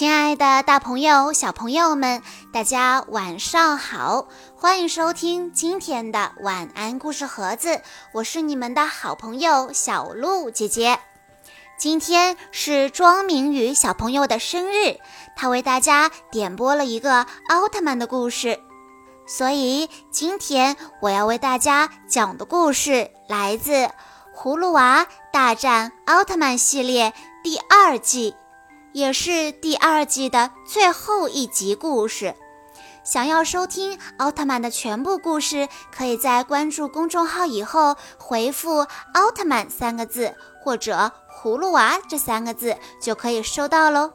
亲爱的，大朋友、小朋友们，大家晚上好！欢迎收听今天的晚安故事盒子，我是你们的好朋友小鹿姐姐。今天是庄明宇小朋友的生日，他为大家点播了一个奥特曼的故事，所以今天我要为大家讲的故事来自《葫芦娃大战奥特曼》系列第二季。也是第二季的最后一集故事。想要收听奥特曼的全部故事，可以在关注公众号以后回复“奥特曼”三个字或者“葫芦娃”这三个字，就可以收到喽。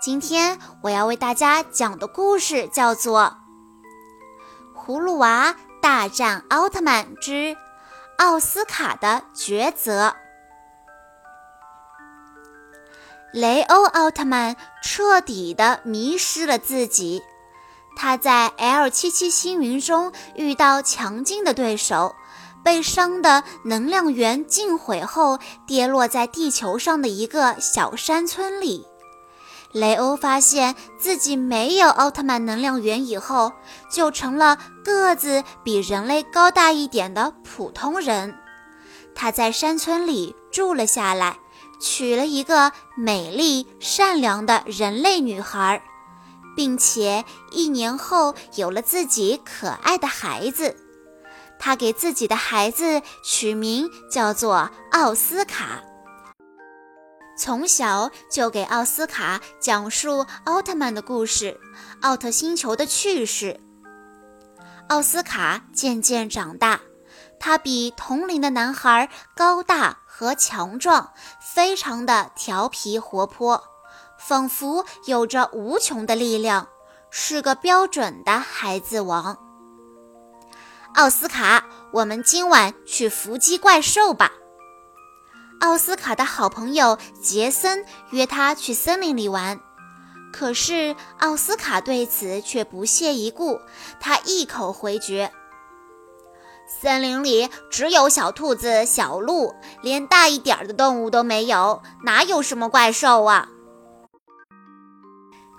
今天我要为大家讲的故事叫做《葫芦娃大战奥特曼之奥斯卡的抉择》。雷欧奥特曼彻底的迷失了自己，他在 L 七七星云中遇到强劲的对手，被伤的能量源尽毁后，跌落在地球上的一个小山村里。雷欧发现自己没有奥特曼能量源以后，就成了个子比人类高大一点的普通人。他在山村里住了下来。娶了一个美丽善良的人类女孩，并且一年后有了自己可爱的孩子。他给自己的孩子取名叫做奥斯卡，从小就给奥斯卡讲述奥特曼的故事、奥特星球的趣事。奥斯卡渐渐长大。他比同龄的男孩高大和强壮，非常的调皮活泼，仿佛有着无穷的力量，是个标准的孩子王。奥斯卡，我们今晚去伏击怪兽吧。奥斯卡的好朋友杰森约他去森林里玩，可是奥斯卡对此却不屑一顾，他一口回绝。森林里只有小兔子、小鹿，连大一点的动物都没有，哪有什么怪兽啊？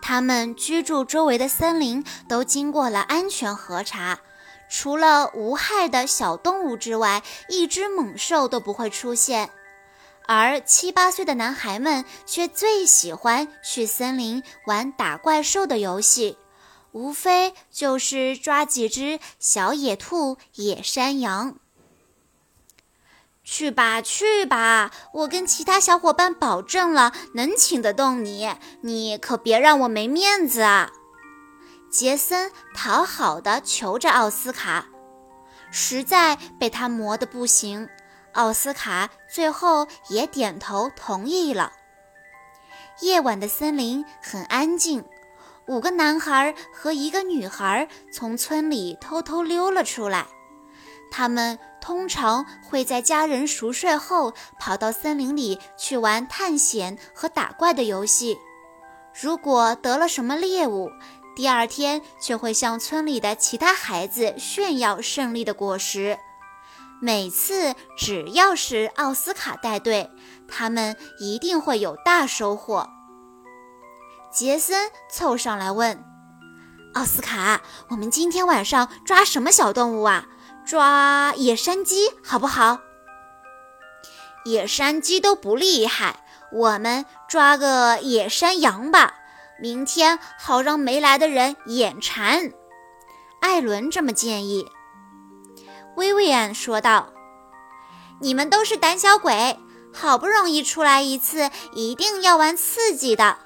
他们居住周围的森林都经过了安全核查，除了无害的小动物之外，一只猛兽都不会出现。而七八岁的男孩们却最喜欢去森林玩打怪兽的游戏。无非就是抓几只小野兔、野山羊。去吧，去吧！我跟其他小伙伴保证了，能请得动你，你可别让我没面子啊！杰森讨好的求着奥斯卡，实在被他磨得不行。奥斯卡最后也点头同意了。夜晚的森林很安静。五个男孩和一个女孩从村里偷偷溜了出来。他们通常会在家人熟睡后跑到森林里去玩探险和打怪的游戏。如果得了什么猎物，第二天就会向村里的其他孩子炫耀胜利的果实。每次只要是奥斯卡带队，他们一定会有大收获。杰森凑上来问：“奥斯卡，我们今天晚上抓什么小动物啊？抓野山鸡好不好？野山鸡都不厉害，我们抓个野山羊吧。明天好让没来的人眼馋。”艾伦这么建议。薇薇安说道：“你们都是胆小鬼，好不容易出来一次，一定要玩刺激的。”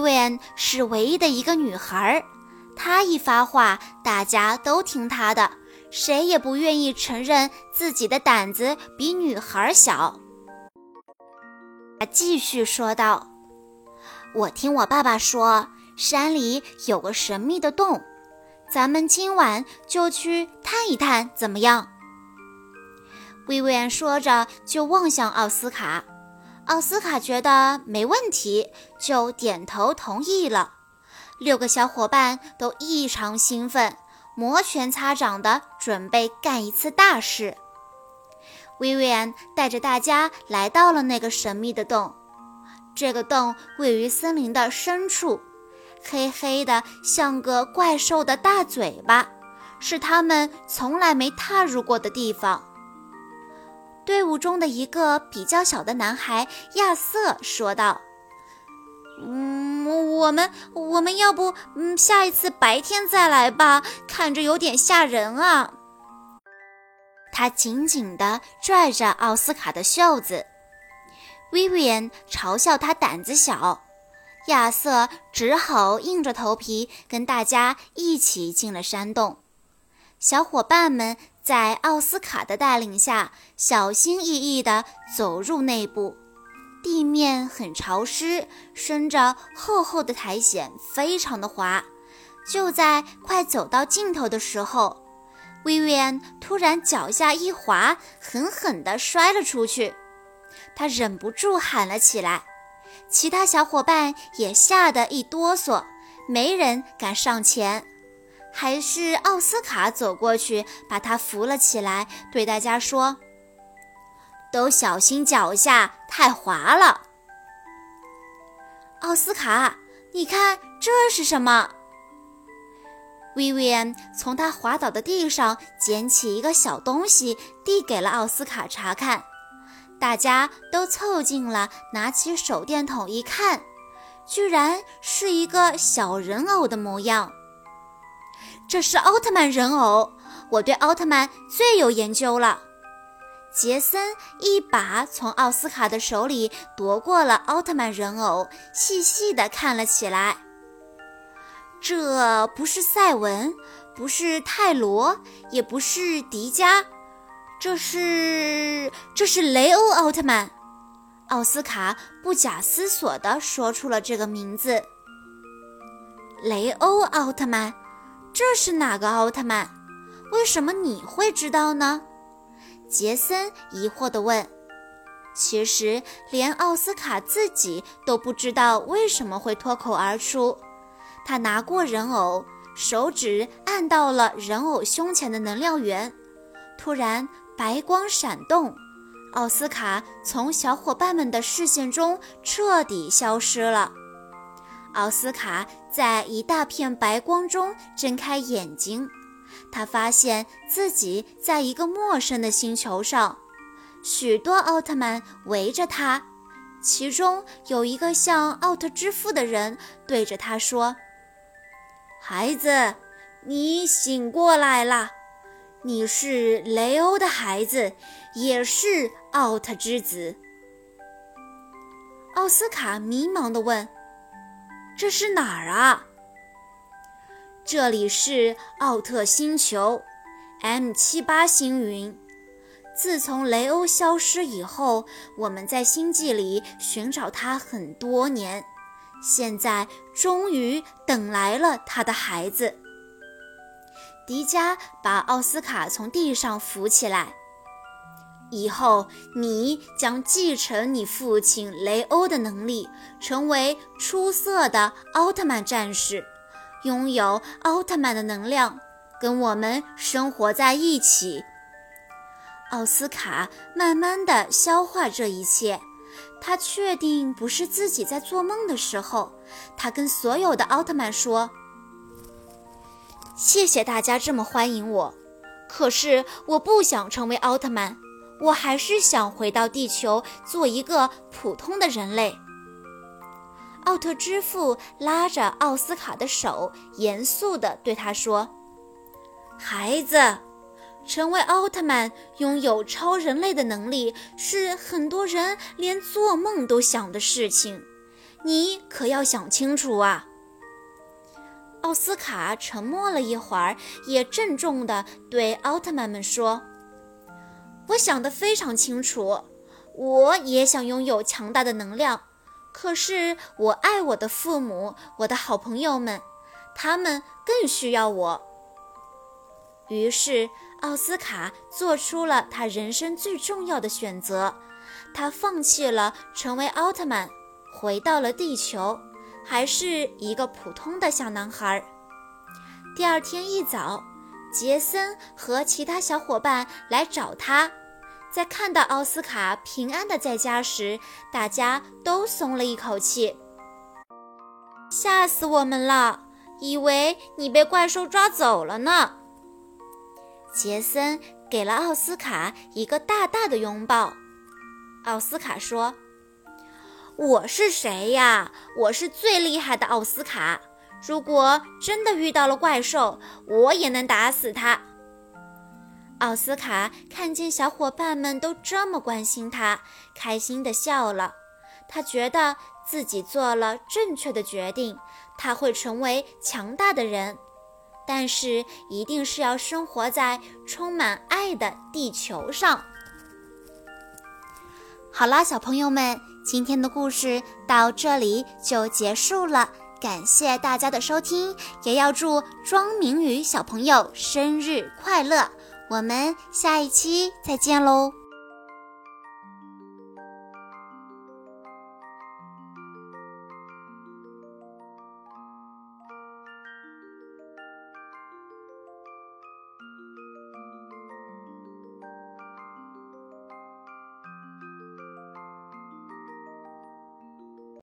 薇薇安是唯一的一个女孩，她一发话，大家都听她的，谁也不愿意承认自己的胆子比女孩小。他继续说道：“我听我爸爸说，山里有个神秘的洞，咱们今晚就去探一探，怎么样？”薇薇安说着，就望向奥斯卡。奥斯卡觉得没问题，就点头同意了。六个小伙伴都异常兴奋，摩拳擦掌的准备干一次大事。薇薇安带着大家来到了那个神秘的洞，这个洞位于森林的深处，黑黑的，像个怪兽的大嘴巴，是他们从来没踏入过的地方。队伍中的一个比较小的男孩亚瑟说道：“嗯，我们我们要不，嗯，下一次白天再来吧，看着有点吓人啊。”他紧紧地拽着奥斯卡的袖子。薇薇安嘲笑他胆子小，亚瑟只好硬着头皮跟大家一起进了山洞。小伙伴们在奥斯卡的带领下，小心翼翼地走入内部。地面很潮湿，伸着厚厚的苔藓，非常的滑。就在快走到尽头的时候，薇薇安突然脚下一滑，狠狠地摔了出去。他忍不住喊了起来，其他小伙伴也吓得一哆嗦，没人敢上前。还是奥斯卡走过去，把他扶了起来，对大家说：“都小心脚下，太滑了。”奥斯卡，你看这是什么？薇薇安从他滑倒的地上捡起一个小东西，递给了奥斯卡查看。大家都凑近了，拿起手电筒一看，居然是一个小人偶的模样。这是奥特曼人偶，我对奥特曼最有研究了。杰森一把从奥斯卡的手里夺过了奥特曼人偶，细细地看了起来。这不是赛文，不是泰罗，也不是迪迦。这是这是雷欧奥特曼，奥斯卡不假思索地说出了这个名字。雷欧奥特曼，这是哪个奥特曼？为什么你会知道呢？杰森疑惑地问。其实连奥斯卡自己都不知道为什么会脱口而出。他拿过人偶，手指按到了人偶胸前的能量源，突然。白光闪动，奥斯卡从小伙伴们的视线中彻底消失了。奥斯卡在一大片白光中睁开眼睛，他发现自己在一个陌生的星球上，许多奥特曼围着他，其中有一个像奥特之父的人对着他说：“孩子，你醒过来了。”你是雷欧的孩子，也是奥特之子。奥斯卡迷茫地问：“这是哪儿啊？”这里是奥特星球，M 七八星云。自从雷欧消失以后，我们在星际里寻找他很多年，现在终于等来了他的孩子。迪迦把奥斯卡从地上扶起来。以后你将继承你父亲雷欧的能力，成为出色的奥特曼战士，拥有奥特曼的能量，跟我们生活在一起。奥斯卡慢慢的消化这一切，他确定不是自己在做梦的时候，他跟所有的奥特曼说。谢谢大家这么欢迎我，可是我不想成为奥特曼，我还是想回到地球做一个普通的人类。奥特之父拉着奥斯卡的手，严肃地对他说：“孩子，成为奥特曼，拥有超人类的能力，是很多人连做梦都想的事情，你可要想清楚啊！”奥斯卡沉默了一会儿，也郑重地对奥特曼们说：“我想得非常清楚，我也想拥有强大的能量。可是我爱我的父母，我的好朋友们，他们更需要我。”于是，奥斯卡做出了他人生最重要的选择，他放弃了成为奥特曼，回到了地球。还是一个普通的小男孩。第二天一早，杰森和其他小伙伴来找他，在看到奥斯卡平安的在家时，大家都松了一口气。吓死我们了，以为你被怪兽抓走了呢。杰森给了奥斯卡一个大大的拥抱。奥斯卡说：“我是谁呀？我是最厉害的奥斯卡。如果真的遇到了怪兽，我也能打死他。”奥斯卡看见小伙伴们都这么关心他，开心地笑了。他觉得自己做了正确的决定，他会成为强大的人。但是，一定是要生活在充满爱的地球上。好啦，小朋友们，今天的故事到这里就结束了。感谢大家的收听，也要祝庄明宇小朋友生日快乐！我们下一期再见喽。